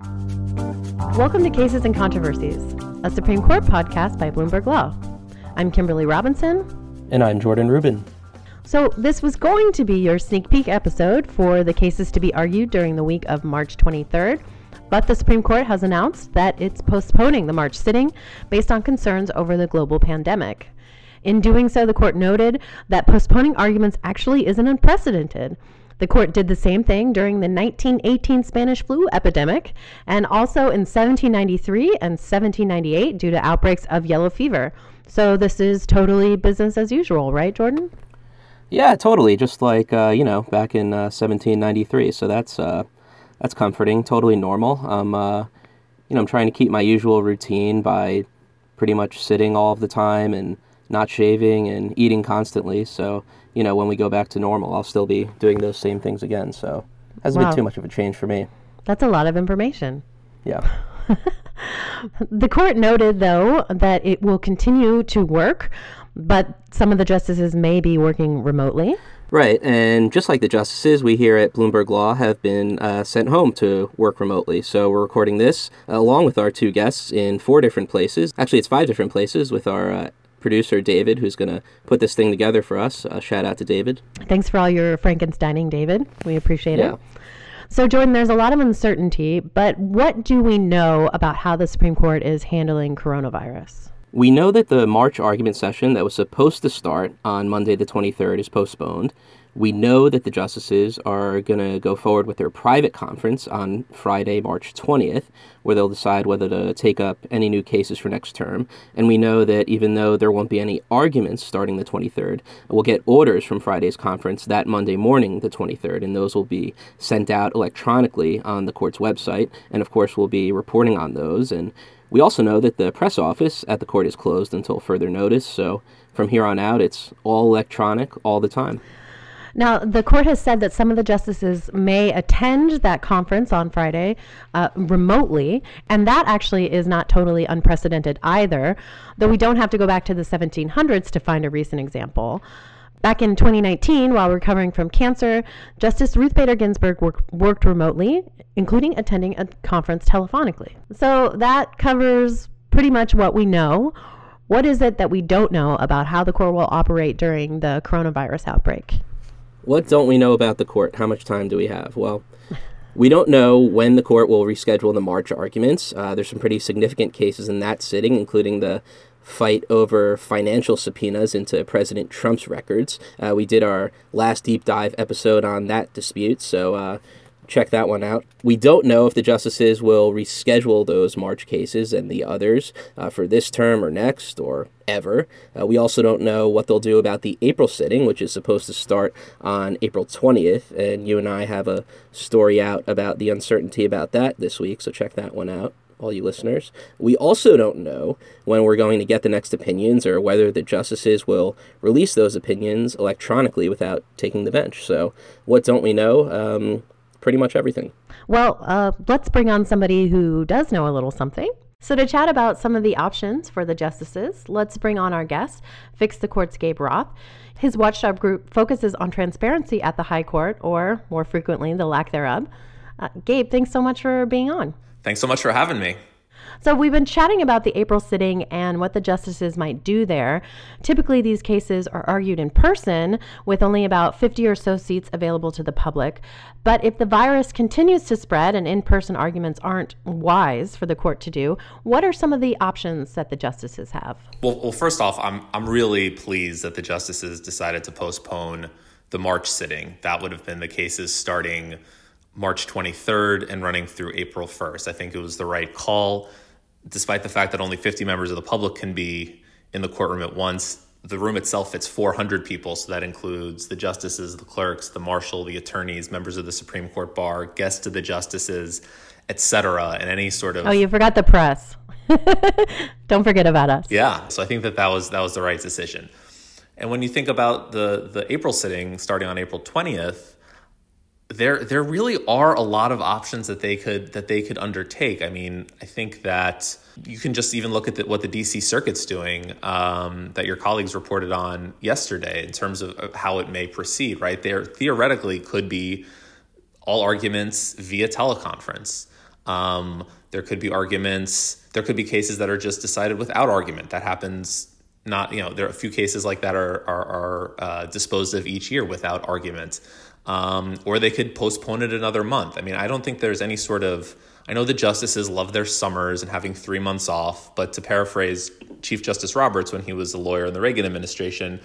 Welcome to Cases and Controversies, a Supreme Court podcast by Bloomberg Law. I'm Kimberly Robinson. And I'm Jordan Rubin. So, this was going to be your sneak peek episode for the cases to be argued during the week of March 23rd, but the Supreme Court has announced that it's postponing the March sitting based on concerns over the global pandemic. In doing so, the court noted that postponing arguments actually isn't unprecedented. The court did the same thing during the 1918 Spanish flu epidemic and also in 1793 and 1798 due to outbreaks of yellow fever. So this is totally business as usual, right, Jordan? Yeah, totally. Just like uh, you know, back in uh, 1793. So that's uh, that's comforting. Totally normal. Um, uh, you know, I'm trying to keep my usual routine by pretty much sitting all of the time and not shaving and eating constantly. So, you know, when we go back to normal, I'll still be doing those same things again. So, hasn't wow. been too much of a change for me. That's a lot of information. Yeah. the court noted, though, that it will continue to work, but some of the justices may be working remotely. Right, and just like the justices, we here at Bloomberg Law have been uh, sent home to work remotely. So we're recording this along with our two guests in four different places. Actually, it's five different places with our uh, producer David, who's going to put this thing together for us. Uh, shout out to David. Thanks for all your Frankensteining, David. We appreciate yeah. it. So, Jordan, there's a lot of uncertainty, but what do we know about how the Supreme Court is handling coronavirus? We know that the March argument session that was supposed to start on Monday the 23rd is postponed. We know that the justices are going to go forward with their private conference on Friday, March 20th, where they'll decide whether to take up any new cases for next term. And we know that even though there won't be any arguments starting the 23rd, we'll get orders from Friday's conference that Monday morning, the 23rd, and those will be sent out electronically on the court's website. And of course, we'll be reporting on those. And we also know that the press office at the court is closed until further notice. So from here on out, it's all electronic all the time. Now, the court has said that some of the justices may attend that conference on Friday uh, remotely, and that actually is not totally unprecedented either, though we don't have to go back to the 1700s to find a recent example. Back in 2019, while recovering from cancer, Justice Ruth Bader Ginsburg work, worked remotely, including attending a conference telephonically. So that covers pretty much what we know. What is it that we don't know about how the court will operate during the coronavirus outbreak? What don't we know about the court? How much time do we have? Well, we don't know when the court will reschedule the March arguments. Uh, there's some pretty significant cases in that sitting, including the fight over financial subpoenas into President Trump's records. Uh, we did our last deep dive episode on that dispute, so uh, check that one out. We don't know if the justices will reschedule those March cases and the others uh, for this term or next or ever. Uh, we also don't know what they'll do about the April sitting, which is supposed to start on April 20th. And you and I have a story out about the uncertainty about that this week, so check that one out all you listeners. We also don't know when we're going to get the next opinions or whether the justices will release those opinions electronically without taking the bench. So, what don't we know? Um, pretty much everything. Well, uh, let's bring on somebody who does know a little something. So, to chat about some of the options for the justices, let's bring on our guest, Fix the Court's Gabe Roth. His watchdog group focuses on transparency at the High Court, or more frequently, the lack thereof. Uh, Gabe, thanks so much for being on. Thanks so much for having me. So, we've been chatting about the April sitting and what the justices might do there. Typically, these cases are argued in person with only about 50 or so seats available to the public. But if the virus continues to spread and in person arguments aren't wise for the court to do, what are some of the options that the justices have? Well, well first off, I'm, I'm really pleased that the justices decided to postpone the March sitting. That would have been the cases starting March 23rd and running through April 1st. I think it was the right call despite the fact that only 50 members of the public can be in the courtroom at once, the room itself fits 400 people. So that includes the justices, the clerks, the marshal, the attorneys, members of the Supreme Court bar, guests of the justices, etc. And any sort of oh, you forgot the press. Don't forget about us. Yeah. So I think that that was that was the right decision. And when you think about the the April sitting starting on April 20th, there there really are a lot of options that they could that they could undertake. I mean, I think that you can just even look at the, what the DC Circuit's doing um, that your colleagues reported on yesterday in terms of, how it may proceed. Right there, theoretically could be all arguments via teleconference. Um, there could be arguments. There could be cases that are just decided without argument. That happens. Not you know there are a few cases like that are are, are uh, disposed of each year without argument, um, or they could postpone it another month. I mean, I don't think there's any sort of I know the justices love their summers and having three months off, but to paraphrase Chief Justice Roberts when he was a lawyer in the Reagan administration,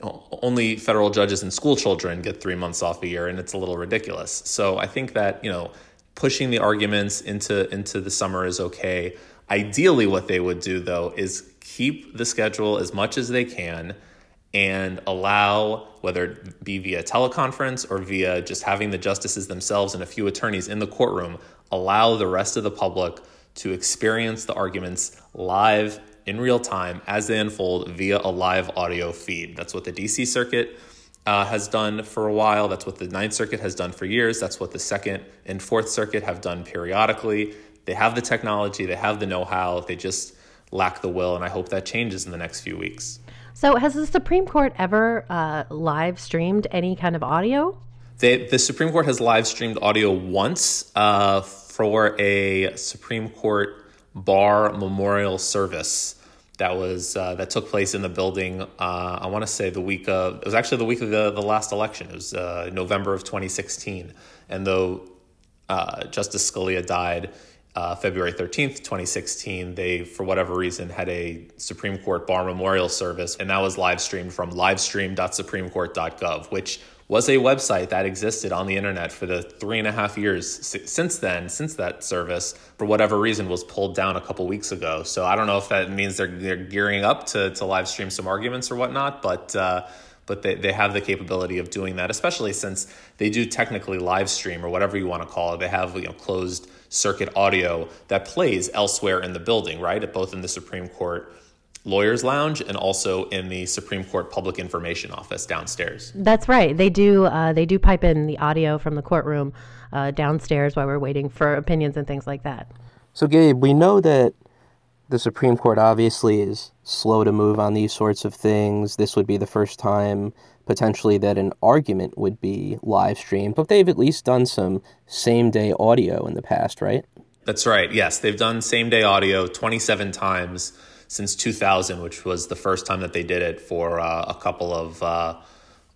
only federal judges and school children get three months off a year, and it's a little ridiculous. So I think that you know pushing the arguments into into the summer is okay. Ideally, what they would do though is keep the schedule as much as they can and allow whether it be via teleconference or via just having the justices themselves and a few attorneys in the courtroom allow the rest of the public to experience the arguments live in real time as they unfold via a live audio feed. That's what the DC Circuit uh, has done for a while. That's what the Ninth Circuit has done for years. That's what the Second and Fourth Circuit have done periodically. They have the technology, they have the know how, they just lack the will, and I hope that changes in the next few weeks. So, has the Supreme Court ever uh, live streamed any kind of audio? They, the Supreme Court has live streamed audio once uh, for a Supreme Court bar memorial service that was uh, that took place in the building. Uh, I want to say the week of it was actually the week of the, the last election. It was uh, November of 2016, and though uh, Justice Scalia died uh, February 13th, 2016, they for whatever reason had a Supreme Court bar memorial service, and that was live streamed from livestream.supremecourt.gov, which was a website that existed on the internet for the three and a half years since then, since that service, for whatever reason, was pulled down a couple weeks ago. So I don't know if that means they're, they're gearing up to, to live stream some arguments or whatnot, but. Uh, but they, they have the capability of doing that, especially since they do technically live stream or whatever you want to call it. They have you know closed circuit audio that plays elsewhere in the building, right? Both in the Supreme Court Lawyers Lounge and also in the Supreme Court Public Information Office downstairs. That's right. They do. Uh, they do pipe in the audio from the courtroom uh, downstairs while we're waiting for opinions and things like that. So, Gabe, we know that the Supreme Court obviously is slow to move on these sorts of things. This would be the first time potentially that an argument would be live streamed, but they've at least done some same day audio in the past, right? That's right. Yes, they've done same day audio 27 times since 2000, which was the first time that they did it for uh, a couple of uh,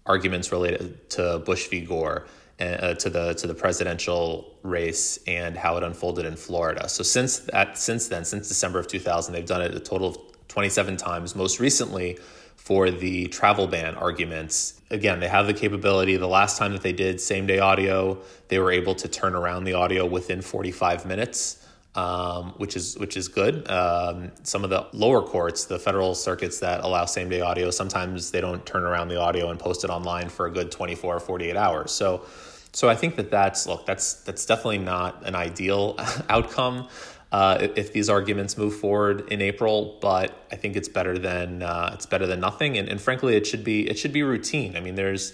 arguments related to Bush v. Gore. Uh, to the to the presidential race and how it unfolded in Florida. So since that since then, since December of 2000, they've done it a total of 27 times. Most recently, for the travel ban arguments, again, they have the capability. The last time that they did same day audio, they were able to turn around the audio within 45 minutes um, which is which is good. Um, some of the lower courts, the federal circuits that allow same day audio, sometimes they don't turn around the audio and post it online for a good 24 or 48 hours. So, so I think that that's look that's that's definitely not an ideal outcome. Uh, if these arguments move forward in April, but I think it's better than uh, it's better than nothing, and, and frankly, it should be it should be routine. I mean, there's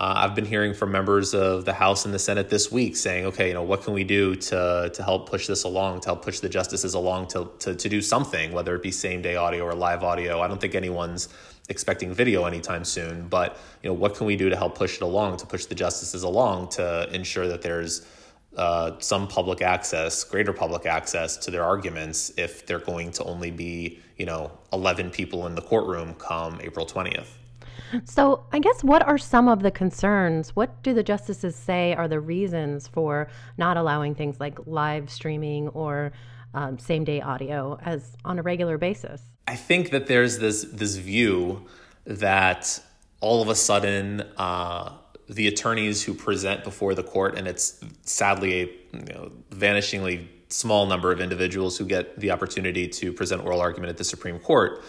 uh, I've been hearing from members of the House and the Senate this week saying, okay, you know, what can we do to to help push this along, to help push the justices along to to, to do something, whether it be same day audio or live audio. I don't think anyone's expecting video anytime soon, but you know, what can we do to help push it along, to push the justices along, to ensure that there's uh, some public access, greater public access to their arguments if they're going to only be, you know, 11 people in the courtroom come April 20th. So, I guess what are some of the concerns? What do the justices say are the reasons for not allowing things like live streaming or um, same day audio as on a regular basis? I think that there's this this view that all of a sudden uh, the attorneys who present before the court, and it's sadly a you know, vanishingly small number of individuals who get the opportunity to present oral argument at the Supreme Court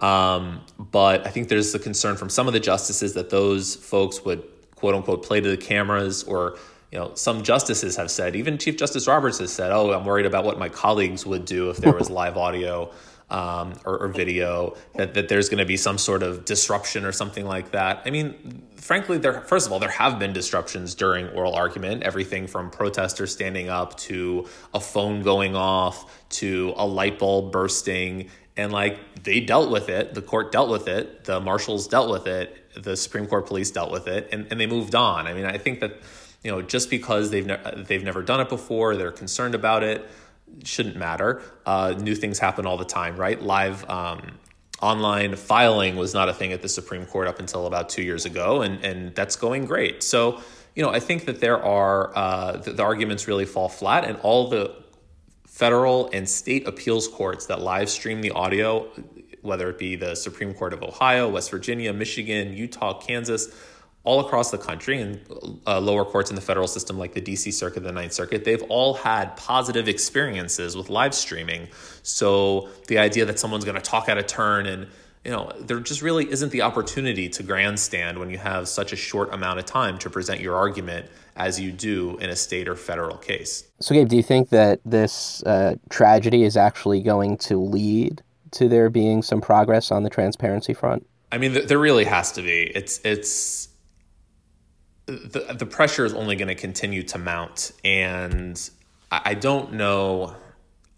um, but I think there's the concern from some of the justices that those folks would quote unquote play to the cameras or you know some justices have said even chief justice roberts has said oh i'm worried about what my colleagues would do if there was live audio um, or, or, video that, that there's going to be some sort of disruption or something like that. I mean frankly there first of all there have been disruptions during oral argument everything from protesters standing up to a phone going off to a light bulb bursting and like they dealt with it the court dealt with it the marshals dealt with it the supreme court police dealt with it and, and they moved on i mean i think that you know, just because they've ne- they've never done it before, they're concerned about it, shouldn't matter. Uh, new things happen all the time, right? Live um, online filing was not a thing at the Supreme Court up until about two years ago, and and that's going great. So you know, I think that there are uh, the, the arguments really fall flat, and all the federal and state appeals courts that live stream the audio, whether it be the Supreme Court of Ohio, West Virginia, Michigan, Utah, Kansas, all across the country and uh, lower courts in the federal system like the DC Circuit, the Ninth Circuit, they've all had positive experiences with live streaming. So the idea that someone's going to talk out of turn and you know, there just really isn't the opportunity to grandstand when you have such a short amount of time to present your argument as you do in a state or federal case. So, Gabe, do you think that this uh, tragedy is actually going to lead to there being some progress on the transparency front? I mean, there really has to be. It's it's the the pressure is only going to continue to mount, and I, I don't know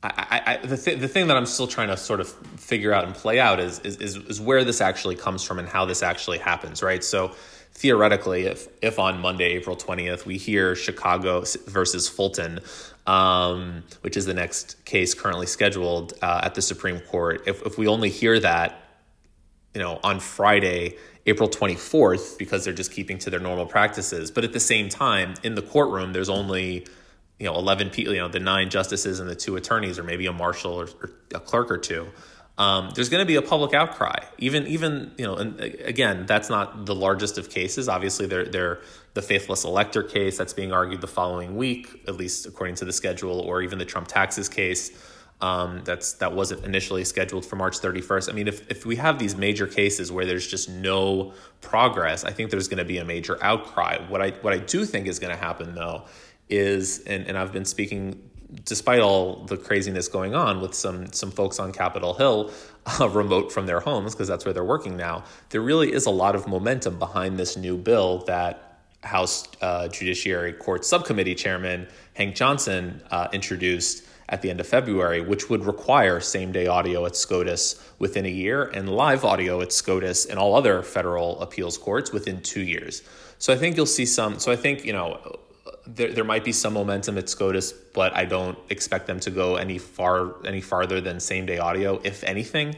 I, I, the, th- the thing that I'm still trying to sort of figure out and play out is, is, is, is where this actually comes from and how this actually happens, right? So theoretically, if, if on Monday, April 20th, we hear Chicago versus Fulton, um, which is the next case currently scheduled uh, at the Supreme Court, if, if we only hear that, you know, on Friday, April 24th, because they're just keeping to their normal practices, but at the same time, in the courtroom, there's only you know 11 people you know the nine justices and the two attorneys or maybe a marshal or, or a clerk or two um, there's going to be a public outcry even even you know and again that's not the largest of cases obviously they're, they're the faithless elector case that's being argued the following week at least according to the schedule or even the trump taxes case um, that's that wasn't initially scheduled for March 31st. I mean, if, if we have these major cases where there's just no progress, I think there's going to be a major outcry. What I what I do think is going to happen though is, and, and I've been speaking despite all the craziness going on with some some folks on Capitol Hill uh, remote from their homes because that's where they're working now. There really is a lot of momentum behind this new bill that House uh, Judiciary Court Subcommittee Chairman Hank Johnson uh, introduced at the end of February, which would require same day audio at SCOTUS within a year and live audio at SCOTUS and all other federal appeals courts within two years. So I think you'll see some. So I think you know there, there might be some momentum at SCOTUS, but I don't expect them to go any far any farther than same day audio, if anything.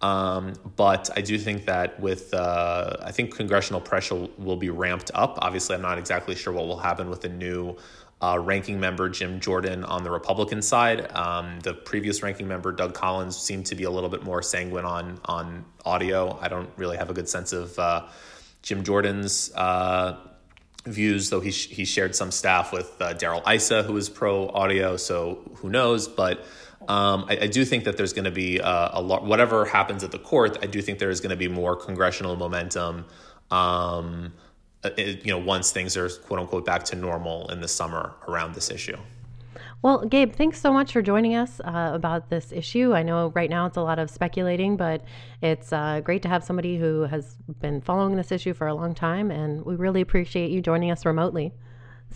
Um, but I do think that with uh, I think congressional pressure will be ramped up. Obviously, I'm not exactly sure what will happen with the new uh, ranking member Jim Jordan on the Republican side. Um, the previous ranking member Doug Collins seemed to be a little bit more sanguine on on audio. I don't really have a good sense of uh, Jim Jordan's uh, views, though he, sh- he shared some staff with uh, Darrell Issa, who is pro audio, so who knows. But um, I, I, do think that there's going to be uh, a lot, whatever happens at the court, I do think there is going to be more congressional momentum. Um, uh, it, you know, once things are quote unquote back to normal in the summer around this issue. Well, Gabe, thanks so much for joining us uh, about this issue. I know right now it's a lot of speculating, but it's uh, great to have somebody who has been following this issue for a long time, and we really appreciate you joining us remotely.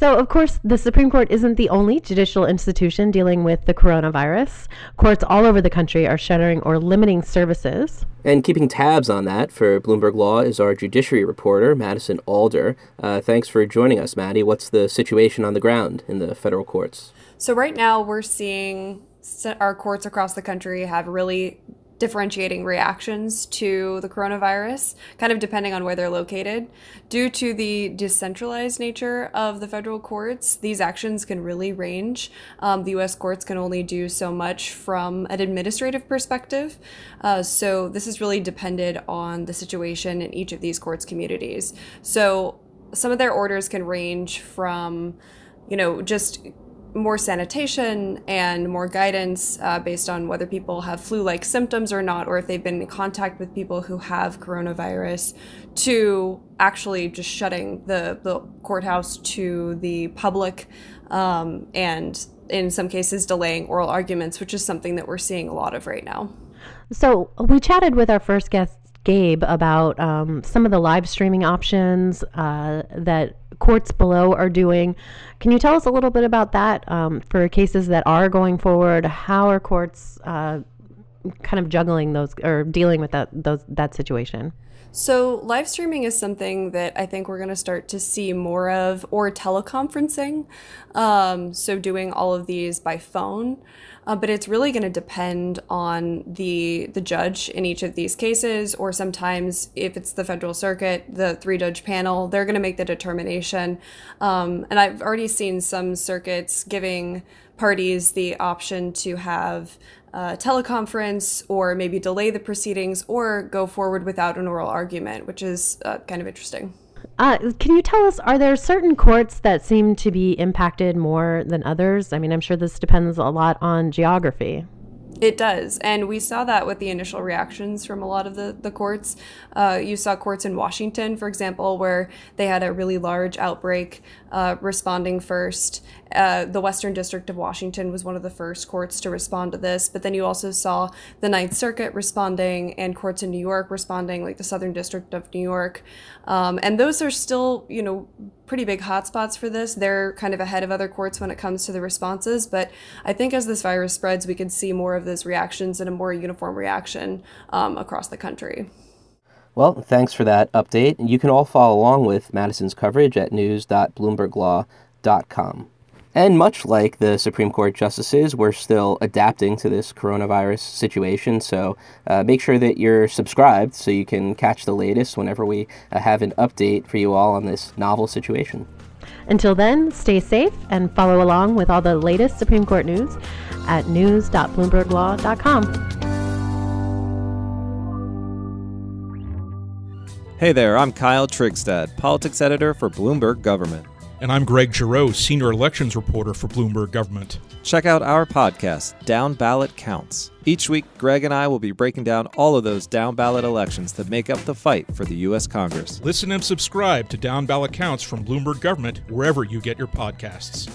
So, of course, the Supreme Court isn't the only judicial institution dealing with the coronavirus. Courts all over the country are shuttering or limiting services. And keeping tabs on that for Bloomberg Law is our judiciary reporter, Madison Alder. Uh, thanks for joining us, Maddie. What's the situation on the ground in the federal courts? So, right now, we're seeing our courts across the country have really differentiating reactions to the coronavirus, kind of depending on where they're located. Due to the decentralized nature of the federal courts, these actions can really range. Um, the US courts can only do so much from an administrative perspective. Uh, so, this is really dependent on the situation in each of these courts' communities. So, some of their orders can range from, you know, just more sanitation and more guidance uh, based on whether people have flu like symptoms or not, or if they've been in contact with people who have coronavirus, to actually just shutting the, the courthouse to the public um, and in some cases delaying oral arguments, which is something that we're seeing a lot of right now. So we chatted with our first guest Gabe about um, some of the live streaming options uh, that courts below are doing. Can you tell us a little bit about that um, for cases that are going forward? How are courts uh, kind of juggling those or dealing with that those that situation? So, live streaming is something that I think we're going to start to see more of, or teleconferencing. Um, so, doing all of these by phone. Uh, but it's really going to depend on the the judge in each of these cases, or sometimes if it's the federal circuit, the three judge panel, they're going to make the determination. Um, and I've already seen some circuits giving parties the option to have a teleconference or maybe delay the proceedings or go forward without an oral argument, which is uh, kind of interesting. Uh, can you tell us, are there certain courts that seem to be impacted more than others? I mean, I'm sure this depends a lot on geography. It does. And we saw that with the initial reactions from a lot of the, the courts. Uh, you saw courts in Washington, for example, where they had a really large outbreak uh, responding first. Uh, the Western District of Washington was one of the first courts to respond to this. But then you also saw the Ninth Circuit responding and courts in New York responding, like the Southern District of New York. Um, and those are still, you know, pretty big hotspots for this. They're kind of ahead of other courts when it comes to the responses. But I think as this virus spreads, we could see more of those reactions and a more uniform reaction um, across the country. Well, thanks for that update. You can all follow along with Madison's coverage at news.bloomberglaw.com. And much like the Supreme Court justices, we're still adapting to this coronavirus situation. So uh, make sure that you're subscribed so you can catch the latest whenever we uh, have an update for you all on this novel situation. Until then, stay safe and follow along with all the latest Supreme Court news at news.bloomberglaw.com. Hey there, I'm Kyle Trygstad, politics editor for Bloomberg Government. And I'm Greg Giroux, senior elections reporter for Bloomberg Government. Check out our podcast, Down Ballot Counts. Each week, Greg and I will be breaking down all of those down ballot elections that make up the fight for the U.S. Congress. Listen and subscribe to Down Ballot Counts from Bloomberg Government wherever you get your podcasts.